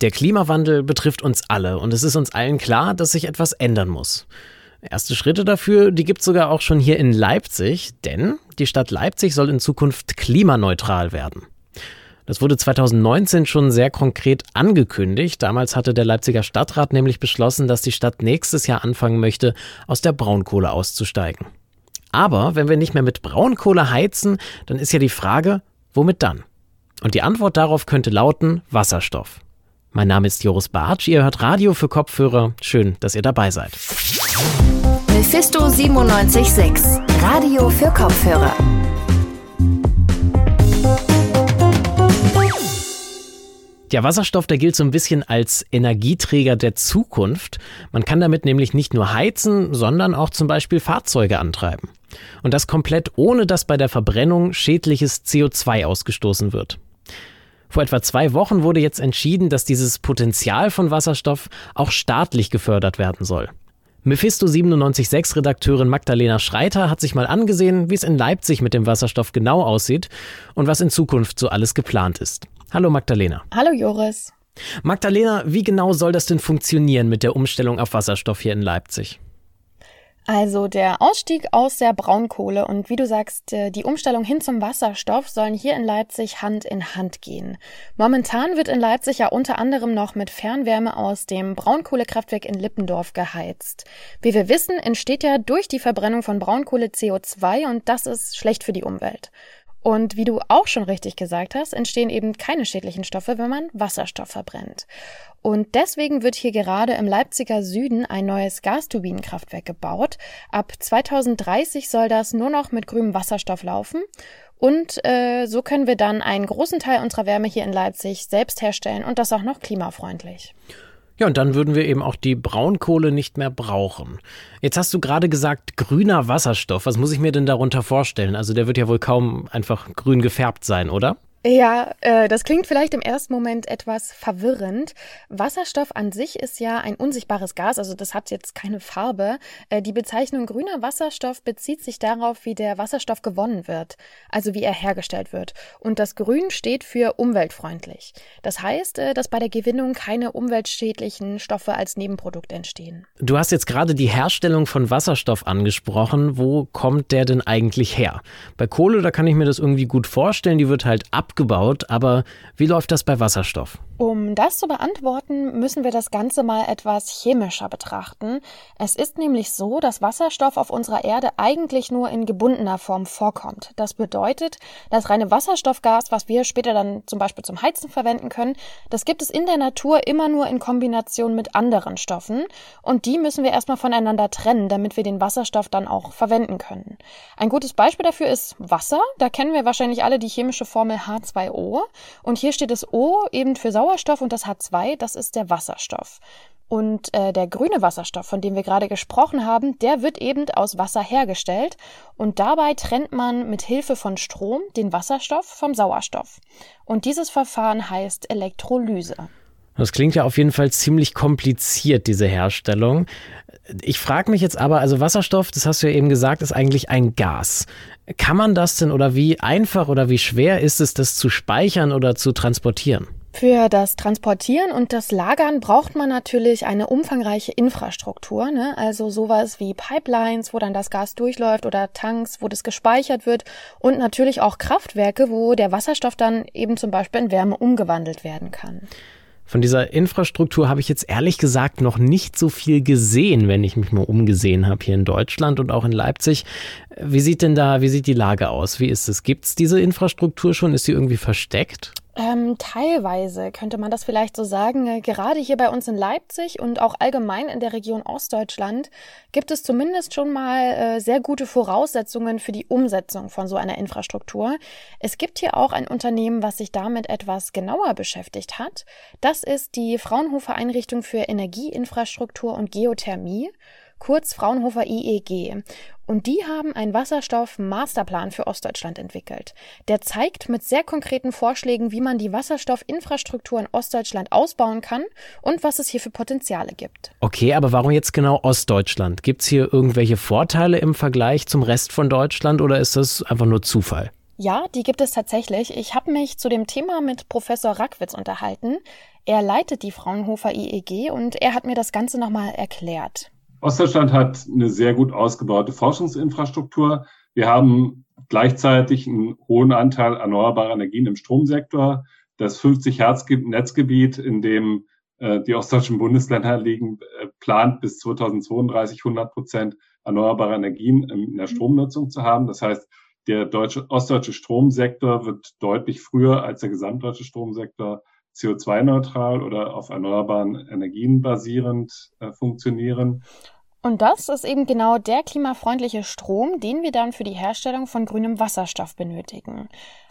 Der Klimawandel betrifft uns alle und es ist uns allen klar, dass sich etwas ändern muss. Erste Schritte dafür, die gibt es sogar auch schon hier in Leipzig, denn die Stadt Leipzig soll in Zukunft klimaneutral werden. Das wurde 2019 schon sehr konkret angekündigt. Damals hatte der Leipziger Stadtrat nämlich beschlossen, dass die Stadt nächstes Jahr anfangen möchte, aus der Braunkohle auszusteigen. Aber wenn wir nicht mehr mit Braunkohle heizen, dann ist ja die Frage, womit dann? Und die Antwort darauf könnte lauten Wasserstoff. Mein Name ist Joris Bartsch, ihr hört Radio für Kopfhörer. Schön, dass ihr dabei seid. Mephisto 976, Radio für Kopfhörer. Der Wasserstoff, der gilt so ein bisschen als Energieträger der Zukunft. Man kann damit nämlich nicht nur heizen, sondern auch zum Beispiel Fahrzeuge antreiben. Und das komplett ohne, dass bei der Verbrennung schädliches CO2 ausgestoßen wird. Vor etwa zwei Wochen wurde jetzt entschieden, dass dieses Potenzial von Wasserstoff auch staatlich gefördert werden soll. Mephisto 976 Redakteurin Magdalena Schreiter hat sich mal angesehen, wie es in Leipzig mit dem Wasserstoff genau aussieht und was in Zukunft so alles geplant ist. Hallo Magdalena. Hallo Joris. Magdalena, wie genau soll das denn funktionieren mit der Umstellung auf Wasserstoff hier in Leipzig? Also der Ausstieg aus der Braunkohle und wie du sagst, äh, die Umstellung hin zum Wasserstoff sollen hier in Leipzig Hand in Hand gehen. Momentan wird in Leipzig ja unter anderem noch mit Fernwärme aus dem Braunkohlekraftwerk in Lippendorf geheizt. Wie wir wissen, entsteht ja durch die Verbrennung von Braunkohle CO2 und das ist schlecht für die Umwelt. Und wie du auch schon richtig gesagt hast, entstehen eben keine schädlichen Stoffe, wenn man Wasserstoff verbrennt. Und deswegen wird hier gerade im Leipziger Süden ein neues Gasturbinenkraftwerk gebaut. Ab 2030 soll das nur noch mit grünem Wasserstoff laufen. Und äh, so können wir dann einen großen Teil unserer Wärme hier in Leipzig selbst herstellen und das auch noch klimafreundlich. Ja, und dann würden wir eben auch die Braunkohle nicht mehr brauchen. Jetzt hast du gerade gesagt, grüner Wasserstoff. Was muss ich mir denn darunter vorstellen? Also der wird ja wohl kaum einfach grün gefärbt sein, oder? Ja, äh, das klingt vielleicht im ersten Moment etwas verwirrend. Wasserstoff an sich ist ja ein unsichtbares Gas, also das hat jetzt keine Farbe. Äh, die Bezeichnung grüner Wasserstoff bezieht sich darauf, wie der Wasserstoff gewonnen wird, also wie er hergestellt wird. Und das Grün steht für umweltfreundlich. Das heißt, äh, dass bei der Gewinnung keine umweltschädlichen Stoffe als Nebenprodukt entstehen. Du hast jetzt gerade die Herstellung von Wasserstoff angesprochen. Wo kommt der denn eigentlich her? Bei Kohle, da kann ich mir das irgendwie gut vorstellen, die wird halt ab abgebaut, aber wie läuft das bei Wasserstoff? Um das zu beantworten, müssen wir das Ganze mal etwas chemischer betrachten. Es ist nämlich so, dass Wasserstoff auf unserer Erde eigentlich nur in gebundener Form vorkommt. Das bedeutet, das reine Wasserstoffgas, was wir später dann zum Beispiel zum Heizen verwenden können, das gibt es in der Natur immer nur in Kombination mit anderen Stoffen und die müssen wir erstmal voneinander trennen, damit wir den Wasserstoff dann auch verwenden können. Ein gutes Beispiel dafür ist Wasser. Da kennen wir wahrscheinlich alle die chemische Formel H2O und hier steht das O eben für Sauerstoff und das H2, das ist der Wasserstoff. Und äh, der grüne Wasserstoff, von dem wir gerade gesprochen haben, der wird eben aus Wasser hergestellt und dabei trennt man mit Hilfe von Strom den Wasserstoff vom Sauerstoff. Und dieses Verfahren heißt Elektrolyse. Das klingt ja auf jeden Fall ziemlich kompliziert, diese Herstellung. Ich frage mich jetzt aber, also Wasserstoff, das hast du ja eben gesagt, ist eigentlich ein Gas. Kann man das denn oder wie einfach oder wie schwer ist es, das zu speichern oder zu transportieren? Für das Transportieren und das Lagern braucht man natürlich eine umfangreiche Infrastruktur, ne? also sowas wie Pipelines, wo dann das Gas durchläuft oder Tanks, wo das gespeichert wird und natürlich auch Kraftwerke, wo der Wasserstoff dann eben zum Beispiel in Wärme umgewandelt werden kann. Von dieser Infrastruktur habe ich jetzt ehrlich gesagt noch nicht so viel gesehen, wenn ich mich mal umgesehen habe hier in Deutschland und auch in Leipzig. Wie sieht denn da, wie sieht die Lage aus? Wie ist es? Gibt es diese Infrastruktur schon? Ist sie irgendwie versteckt? Ähm, teilweise könnte man das vielleicht so sagen. Äh, gerade hier bei uns in Leipzig und auch allgemein in der Region Ostdeutschland gibt es zumindest schon mal äh, sehr gute Voraussetzungen für die Umsetzung von so einer Infrastruktur. Es gibt hier auch ein Unternehmen, was sich damit etwas genauer beschäftigt hat. Das ist die Fraunhofer Einrichtung für Energieinfrastruktur und Geothermie kurz Fraunhofer IEG. Und die haben einen Wasserstoff-Masterplan für Ostdeutschland entwickelt. Der zeigt mit sehr konkreten Vorschlägen, wie man die Wasserstoffinfrastruktur in Ostdeutschland ausbauen kann und was es hier für Potenziale gibt. Okay, aber warum jetzt genau Ostdeutschland? Gibt es hier irgendwelche Vorteile im Vergleich zum Rest von Deutschland oder ist das einfach nur Zufall? Ja, die gibt es tatsächlich. Ich habe mich zu dem Thema mit Professor Rackwitz unterhalten. Er leitet die Fraunhofer IEG und er hat mir das Ganze nochmal erklärt. Ostdeutschland hat eine sehr gut ausgebaute Forschungsinfrastruktur. Wir haben gleichzeitig einen hohen Anteil erneuerbarer Energien im Stromsektor. Das 50 Hertz Netzgebiet, in dem äh, die ostdeutschen Bundesländer liegen, äh, plant bis 2032 100 Prozent erneuerbare Energien in der Stromnutzung zu haben. Das heißt, der deutsche, ostdeutsche Stromsektor wird deutlich früher als der gesamtdeutsche Stromsektor CO2-neutral oder auf erneuerbaren Energien basierend äh, funktionieren. Und das ist eben genau der klimafreundliche Strom, den wir dann für die Herstellung von grünem Wasserstoff benötigen.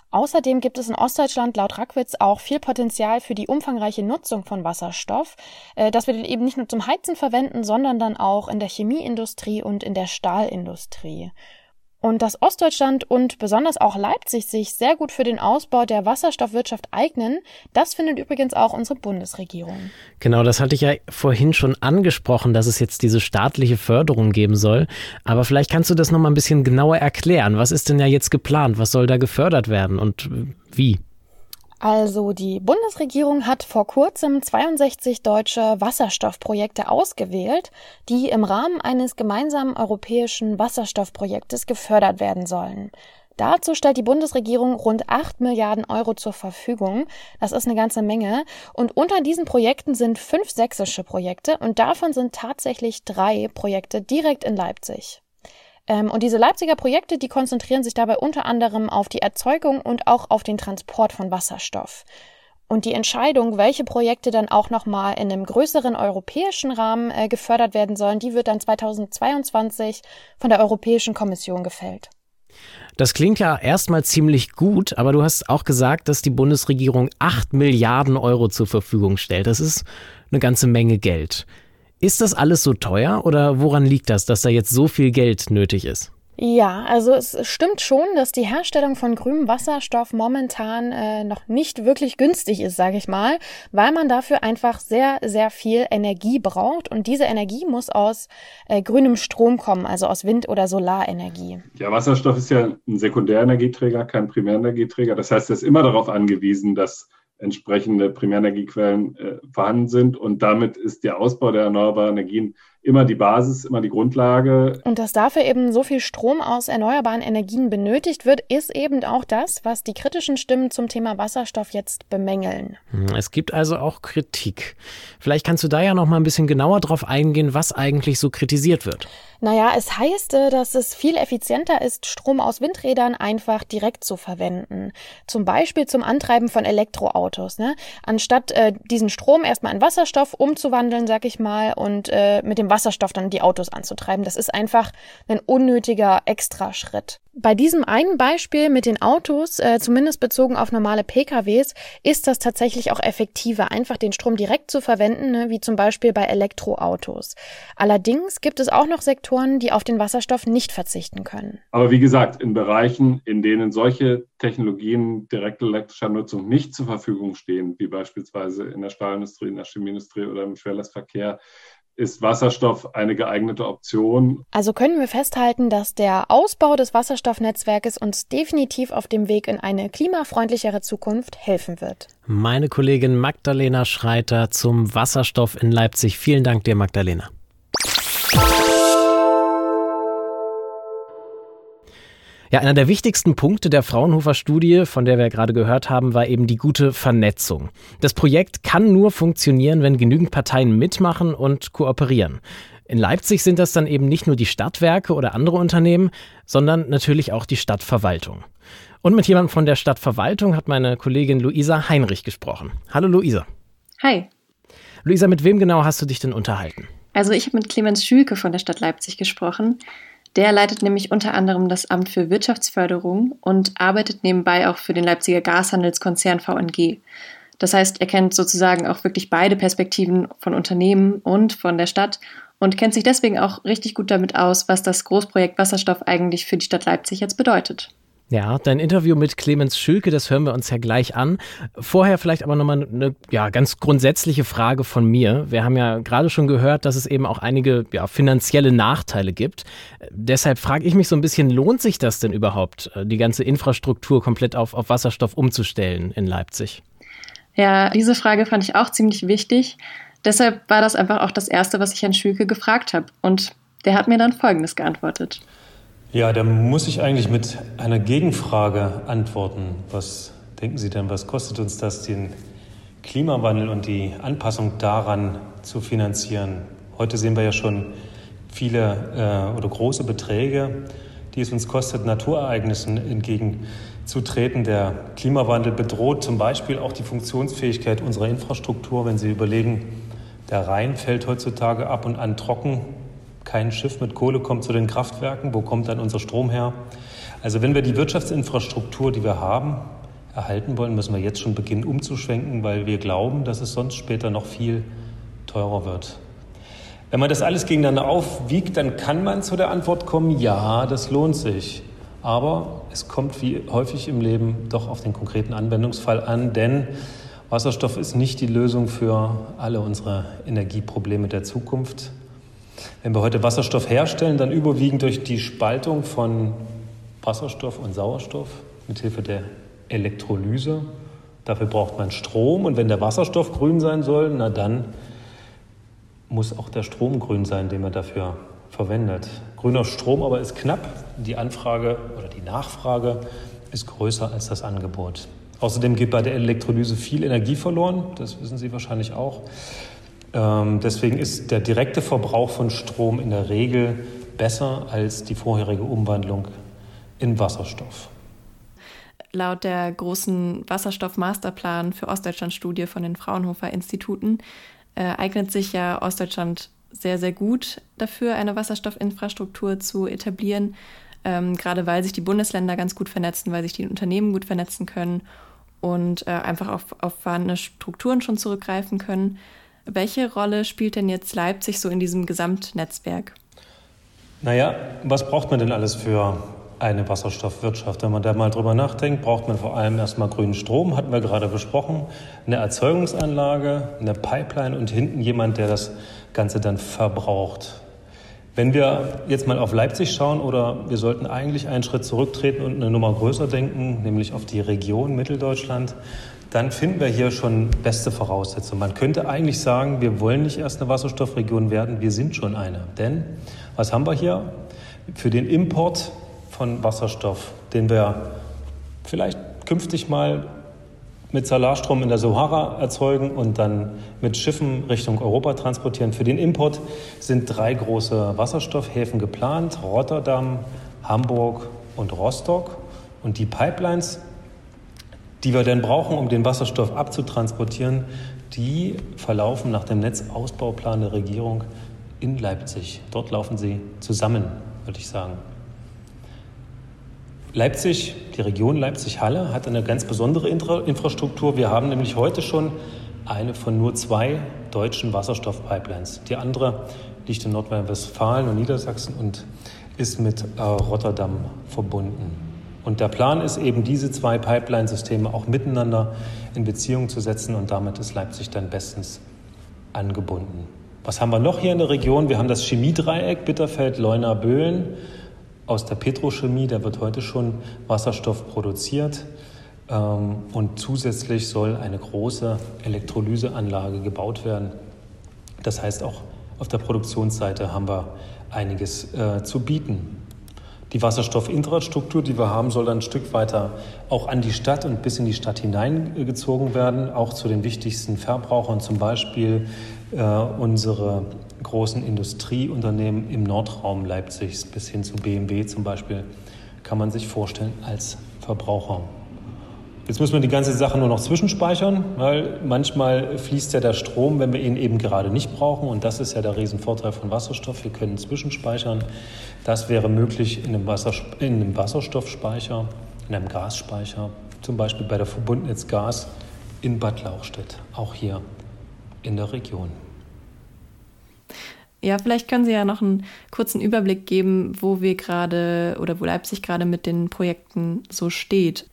Außerdem gibt es in Ostdeutschland laut Rackwitz auch viel Potenzial für die umfangreiche Nutzung von Wasserstoff, äh, das wir eben nicht nur zum Heizen verwenden, sondern dann auch in der Chemieindustrie und in der Stahlindustrie. Und dass Ostdeutschland und besonders auch Leipzig sich sehr gut für den Ausbau der Wasserstoffwirtschaft eignen, das findet übrigens auch unsere Bundesregierung. Genau, das hatte ich ja vorhin schon angesprochen, dass es jetzt diese staatliche Förderung geben soll. Aber vielleicht kannst du das noch mal ein bisschen genauer erklären. Was ist denn ja jetzt geplant? Was soll da gefördert werden und wie? Also die Bundesregierung hat vor kurzem 62 deutsche Wasserstoffprojekte ausgewählt, die im Rahmen eines gemeinsamen europäischen Wasserstoffprojektes gefördert werden sollen. Dazu stellt die Bundesregierung rund 8 Milliarden Euro zur Verfügung. Das ist eine ganze Menge. Und unter diesen Projekten sind fünf sächsische Projekte und davon sind tatsächlich drei Projekte direkt in Leipzig. Ähm, und diese Leipziger Projekte, die konzentrieren sich dabei unter anderem auf die Erzeugung und auch auf den Transport von Wasserstoff. Und die Entscheidung, welche Projekte dann auch nochmal in einem größeren europäischen Rahmen äh, gefördert werden sollen, die wird dann 2022 von der Europäischen Kommission gefällt. Das klingt ja erstmal ziemlich gut, aber du hast auch gesagt, dass die Bundesregierung 8 Milliarden Euro zur Verfügung stellt. Das ist eine ganze Menge Geld. Ist das alles so teuer oder woran liegt das, dass da jetzt so viel Geld nötig ist? Ja, also es stimmt schon, dass die Herstellung von grünem Wasserstoff momentan äh, noch nicht wirklich günstig ist, sage ich mal, weil man dafür einfach sehr, sehr viel Energie braucht und diese Energie muss aus äh, grünem Strom kommen, also aus Wind- oder Solarenergie. Ja, Wasserstoff ist ja ein Sekundärenergieträger, kein Primärenergieträger. Das heißt, er ist immer darauf angewiesen, dass entsprechende Primärenergiequellen äh, vorhanden sind. Und damit ist der Ausbau der erneuerbaren Energien immer die Basis, immer die Grundlage. Und dass dafür eben so viel Strom aus erneuerbaren Energien benötigt wird, ist eben auch das, was die kritischen Stimmen zum Thema Wasserstoff jetzt bemängeln. Hm, es gibt also auch Kritik. Vielleicht kannst du da ja noch mal ein bisschen genauer drauf eingehen, was eigentlich so kritisiert wird. Naja, es heißt, äh, dass es viel effizienter ist, Strom aus Windrädern einfach direkt zu verwenden. Zum Beispiel zum Antreiben von Elektroautos. Ne? Anstatt äh, diesen Strom erstmal in Wasserstoff umzuwandeln, sag ich mal, und äh, mit dem Wasserstoff dann die Autos anzutreiben. Das ist einfach ein unnötiger Extraschritt. Bei diesem einen Beispiel mit den Autos, äh, zumindest bezogen auf normale PKWs, ist das tatsächlich auch effektiver, einfach den Strom direkt zu verwenden, ne, wie zum Beispiel bei Elektroautos. Allerdings gibt es auch noch Sektoren, die auf den Wasserstoff nicht verzichten können. Aber wie gesagt, in Bereichen, in denen solche Technologien direkt elektrischer Nutzung nicht zur Verfügung stehen, wie beispielsweise in der Stahlindustrie, in der Chemieindustrie oder im Schwerlastverkehr, ist Wasserstoff eine geeignete Option. Also können wir festhalten, dass der Ausbau des Wasserstoffnetzwerkes uns definitiv auf dem Weg in eine klimafreundlichere Zukunft helfen wird. Meine Kollegin Magdalena Schreiter zum Wasserstoff in Leipzig. Vielen Dank dir, Magdalena. Ja, einer der wichtigsten Punkte der Fraunhofer Studie, von der wir gerade gehört haben, war eben die gute Vernetzung. Das Projekt kann nur funktionieren, wenn genügend Parteien mitmachen und kooperieren. In Leipzig sind das dann eben nicht nur die Stadtwerke oder andere Unternehmen, sondern natürlich auch die Stadtverwaltung. Und mit jemandem von der Stadtverwaltung hat meine Kollegin Luisa Heinrich gesprochen. Hallo Luisa. Hi. Luisa, mit wem genau hast du dich denn unterhalten? Also ich habe mit Clemens Schülke von der Stadt Leipzig gesprochen. Der leitet nämlich unter anderem das Amt für Wirtschaftsförderung und arbeitet nebenbei auch für den Leipziger Gashandelskonzern VNG. Das heißt, er kennt sozusagen auch wirklich beide Perspektiven von Unternehmen und von der Stadt und kennt sich deswegen auch richtig gut damit aus, was das Großprojekt Wasserstoff eigentlich für die Stadt Leipzig jetzt bedeutet. Ja, dein Interview mit Clemens Schülke, das hören wir uns ja gleich an. Vorher vielleicht aber nochmal eine ja, ganz grundsätzliche Frage von mir. Wir haben ja gerade schon gehört, dass es eben auch einige ja, finanzielle Nachteile gibt. Deshalb frage ich mich so ein bisschen, lohnt sich das denn überhaupt, äh, die ganze Infrastruktur komplett auf, auf Wasserstoff umzustellen in Leipzig? Ja, diese Frage fand ich auch ziemlich wichtig. Deshalb war das einfach auch das Erste, was ich Herrn Schülke gefragt habe. Und der hat mir dann Folgendes geantwortet. Ja, da muss ich eigentlich mit einer Gegenfrage antworten. Was denken Sie denn, was kostet uns das, den Klimawandel und die Anpassung daran zu finanzieren? Heute sehen wir ja schon viele äh, oder große Beträge, die es uns kostet, Naturereignissen entgegenzutreten. Der Klimawandel bedroht zum Beispiel auch die Funktionsfähigkeit unserer Infrastruktur. Wenn Sie überlegen, der Rhein fällt heutzutage ab und an trocken kein Schiff mit Kohle kommt zu den Kraftwerken. Wo kommt dann unser Strom her? Also wenn wir die Wirtschaftsinfrastruktur, die wir haben, erhalten wollen, müssen wir jetzt schon beginnen umzuschwenken, weil wir glauben, dass es sonst später noch viel teurer wird. Wenn man das alles gegeneinander aufwiegt, dann kann man zu der Antwort kommen, ja, das lohnt sich. Aber es kommt wie häufig im Leben doch auf den konkreten Anwendungsfall an, denn Wasserstoff ist nicht die Lösung für alle unsere Energieprobleme der Zukunft. Wenn wir heute Wasserstoff herstellen, dann überwiegend durch die Spaltung von Wasserstoff und Sauerstoff mithilfe der Elektrolyse. Dafür braucht man Strom und wenn der Wasserstoff grün sein soll, na dann muss auch der Strom grün sein, den man dafür verwendet. Grüner Strom aber ist knapp. Die Anfrage oder die Nachfrage ist größer als das Angebot. Außerdem geht bei der Elektrolyse viel Energie verloren, das wissen Sie wahrscheinlich auch. Ähm, deswegen ist der direkte Verbrauch von Strom in der Regel besser als die vorherige Umwandlung in Wasserstoff. Laut der großen Wasserstoff-Masterplan für Ostdeutschland-Studie von den Fraunhofer Instituten äh, eignet sich ja Ostdeutschland sehr, sehr gut dafür, eine Wasserstoffinfrastruktur zu etablieren, ähm, gerade weil sich die Bundesländer ganz gut vernetzen, weil sich die Unternehmen gut vernetzen können und äh, einfach auf, auf vorhandene Strukturen schon zurückgreifen können. Welche Rolle spielt denn jetzt Leipzig so in diesem Gesamtnetzwerk? Naja, was braucht man denn alles für eine Wasserstoffwirtschaft? Wenn man da mal drüber nachdenkt, braucht man vor allem erstmal grünen Strom, hatten wir gerade besprochen, eine Erzeugungsanlage, eine Pipeline und hinten jemand, der das Ganze dann verbraucht. Wenn wir jetzt mal auf Leipzig schauen oder wir sollten eigentlich einen Schritt zurücktreten und eine Nummer größer denken, nämlich auf die Region Mitteldeutschland, dann finden wir hier schon beste Voraussetzungen. Man könnte eigentlich sagen, wir wollen nicht erst eine Wasserstoffregion werden, wir sind schon eine. Denn was haben wir hier? Für den Import von Wasserstoff, den wir vielleicht künftig mal mit Solarstrom in der Sahara erzeugen und dann mit Schiffen Richtung Europa transportieren. Für den Import sind drei große Wasserstoffhäfen geplant, Rotterdam, Hamburg und Rostock. Und die Pipelines die wir dann brauchen, um den Wasserstoff abzutransportieren, die verlaufen nach dem Netzausbauplan der Regierung in Leipzig. Dort laufen sie zusammen, würde ich sagen. Leipzig, die Region Leipzig-Halle, hat eine ganz besondere Infrastruktur. Wir haben nämlich heute schon eine von nur zwei deutschen Wasserstoffpipelines. Die andere liegt in Nordrhein-Westfalen und Niedersachsen und ist mit äh, Rotterdam verbunden. Und der Plan ist eben, diese zwei Pipeline-Systeme auch miteinander in Beziehung zu setzen und damit ist Leipzig dann bestens angebunden. Was haben wir noch hier in der Region? Wir haben das Chemiedreieck Bitterfeld, Leuna, Böhlen aus der Petrochemie. Da wird heute schon Wasserstoff produziert. Ähm, und zusätzlich soll eine große Elektrolyseanlage gebaut werden. Das heißt, auch auf der Produktionsseite haben wir einiges äh, zu bieten. Die Wasserstoffinfrastruktur, die wir haben, soll dann ein Stück weiter auch an die Stadt und bis in die Stadt hineingezogen werden, auch zu den wichtigsten Verbrauchern, zum Beispiel äh, unsere großen Industrieunternehmen im Nordraum Leipzigs bis hin zu BMW zum Beispiel, kann man sich vorstellen als Verbraucher. Jetzt müssen wir die ganze Sache nur noch zwischenspeichern, weil manchmal fließt ja der Strom, wenn wir ihn eben gerade nicht brauchen. Und das ist ja der Riesenvorteil von Wasserstoff. Wir können zwischenspeichern. Das wäre möglich in einem, Wasser, in einem Wasserstoffspeicher, in einem Gasspeicher, zum Beispiel bei der Verbundnetz Gas in Bad Lauchstädt, auch hier in der Region. Ja, vielleicht können Sie ja noch einen kurzen Überblick geben, wo wir gerade oder wo Leipzig gerade mit den Projekten so steht.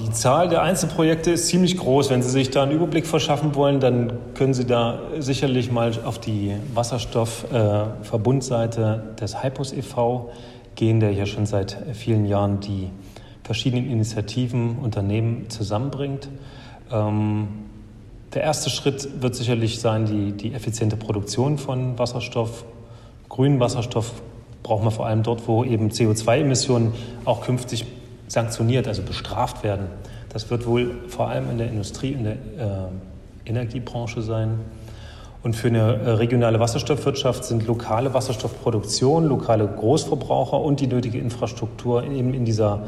Die Zahl der Einzelprojekte ist ziemlich groß. Wenn Sie sich da einen Überblick verschaffen wollen, dann können Sie da sicherlich mal auf die Wasserstoffverbundseite des Hypos e.V. gehen, der ja schon seit vielen Jahren die verschiedenen Initiativen, Unternehmen zusammenbringt. Ähm, der erste Schritt wird sicherlich sein, die, die effiziente Produktion von Wasserstoff. Grünen Wasserstoff braucht man vor allem dort, wo eben CO2-Emissionen auch künftig sanktioniert, also bestraft werden. Das wird wohl vor allem in der Industrie, in der äh, Energiebranche sein. Und für eine äh, regionale Wasserstoffwirtschaft sind lokale Wasserstoffproduktion, lokale Großverbraucher und die nötige Infrastruktur eben in dieser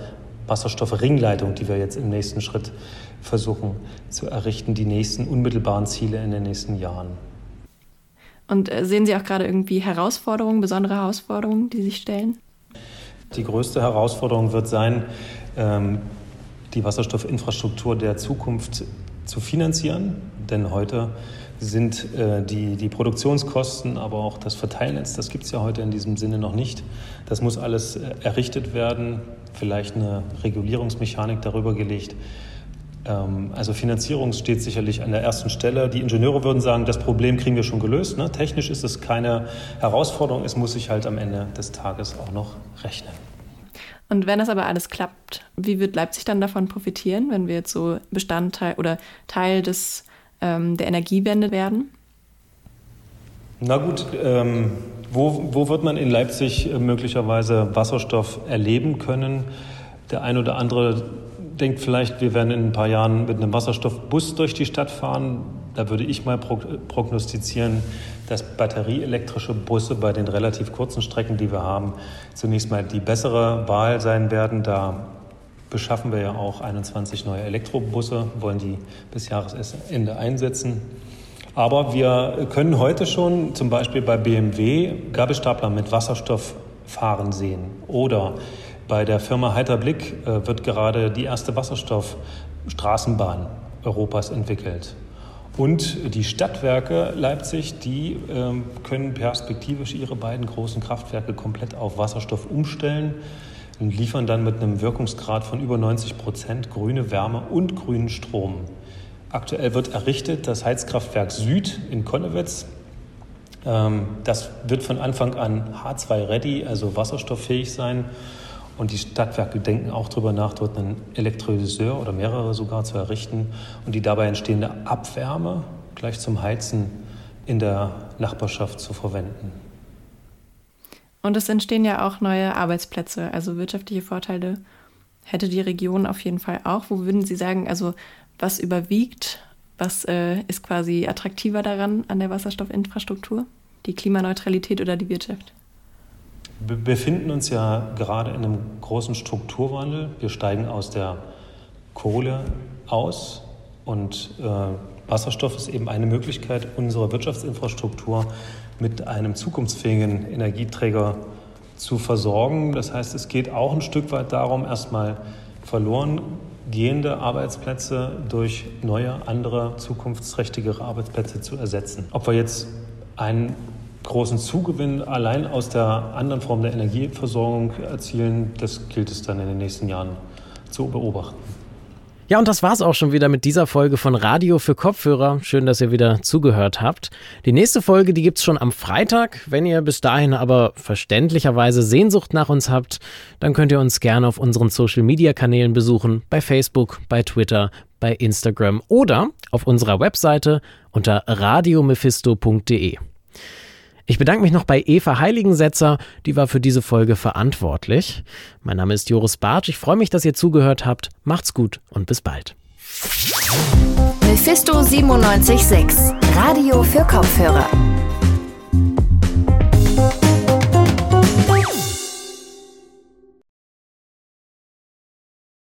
Wasserstoffringleitung, die wir jetzt im nächsten Schritt versuchen zu errichten, die nächsten unmittelbaren Ziele in den nächsten Jahren. Und äh, sehen Sie auch gerade irgendwie Herausforderungen, besondere Herausforderungen, die sich stellen? Die größte Herausforderung wird sein, ähm, die Wasserstoffinfrastruktur der Zukunft zu finanzieren. Denn heute sind äh, die, die Produktionskosten, aber auch das Verteilnetz, das gibt es ja heute in diesem Sinne noch nicht. Das muss alles äh, errichtet werden, vielleicht eine Regulierungsmechanik darüber gelegt. Ähm, also Finanzierung steht sicherlich an der ersten Stelle. Die Ingenieure würden sagen, das Problem kriegen wir schon gelöst. Ne? Technisch ist es keine Herausforderung, es muss sich halt am Ende des Tages auch noch rechnen. Und wenn das aber alles klappt, wie wird Leipzig dann davon profitieren, wenn wir jetzt so Bestandteil oder Teil des, ähm, der Energiewende werden? Na gut, ähm, wo, wo wird man in Leipzig äh, möglicherweise Wasserstoff erleben können? Der ein oder andere denkt vielleicht, wir werden in ein paar Jahren mit einem Wasserstoffbus durch die Stadt fahren. Da würde ich mal prognostizieren, dass batterieelektrische Busse bei den relativ kurzen Strecken, die wir haben, zunächst mal die bessere Wahl sein werden. Da beschaffen wir ja auch 21 neue Elektrobusse, wollen die bis Jahresende einsetzen. Aber wir können heute schon zum Beispiel bei BMW Gabelstapler mit Wasserstoff fahren sehen oder bei der Firma Heiter Blick äh, wird gerade die erste Wasserstoffstraßenbahn Europas entwickelt. Und die Stadtwerke Leipzig, die ähm, können perspektivisch ihre beiden großen Kraftwerke komplett auf Wasserstoff umstellen und liefern dann mit einem Wirkungsgrad von über 90 Prozent grüne Wärme und grünen Strom. Aktuell wird errichtet das Heizkraftwerk Süd in Konnewitz. Ähm, das wird von Anfang an H2-ready, also wasserstofffähig sein. Und die Stadtwerke denken auch darüber nach, dort einen Elektrolyseur oder mehrere sogar zu errichten und die dabei entstehende Abwärme gleich zum Heizen in der Nachbarschaft zu verwenden. Und es entstehen ja auch neue Arbeitsplätze, also wirtschaftliche Vorteile hätte die Region auf jeden Fall auch. Wo würden Sie sagen, also was überwiegt, was äh, ist quasi attraktiver daran an der Wasserstoffinfrastruktur? Die Klimaneutralität oder die Wirtschaft? Wir befinden uns ja gerade in einem großen Strukturwandel. Wir steigen aus der Kohle aus und äh, Wasserstoff ist eben eine Möglichkeit, unsere Wirtschaftsinfrastruktur mit einem zukunftsfähigen Energieträger zu versorgen. Das heißt, es geht auch ein Stück weit darum, erstmal verloren gehende Arbeitsplätze durch neue, andere, zukunftsträchtigere Arbeitsplätze zu ersetzen. Ob wir jetzt einen großen Zugewinn allein aus der anderen Form der Energieversorgung erzielen, das gilt es dann in den nächsten Jahren zu beobachten. Ja, und das war's auch schon wieder mit dieser Folge von Radio für Kopfhörer. Schön, dass ihr wieder zugehört habt. Die nächste Folge, die gibt's schon am Freitag. Wenn ihr bis dahin aber verständlicherweise Sehnsucht nach uns habt, dann könnt ihr uns gerne auf unseren Social Media Kanälen besuchen, bei Facebook, bei Twitter, bei Instagram oder auf unserer Webseite unter radiomephisto.de. Ich bedanke mich noch bei Eva Heiligensetzer, die war für diese Folge verantwortlich. Mein Name ist Joris Bartsch. Ich freue mich, dass ihr zugehört habt. Macht's gut und bis bald. Mephisto 976, Radio für Kopfhörer.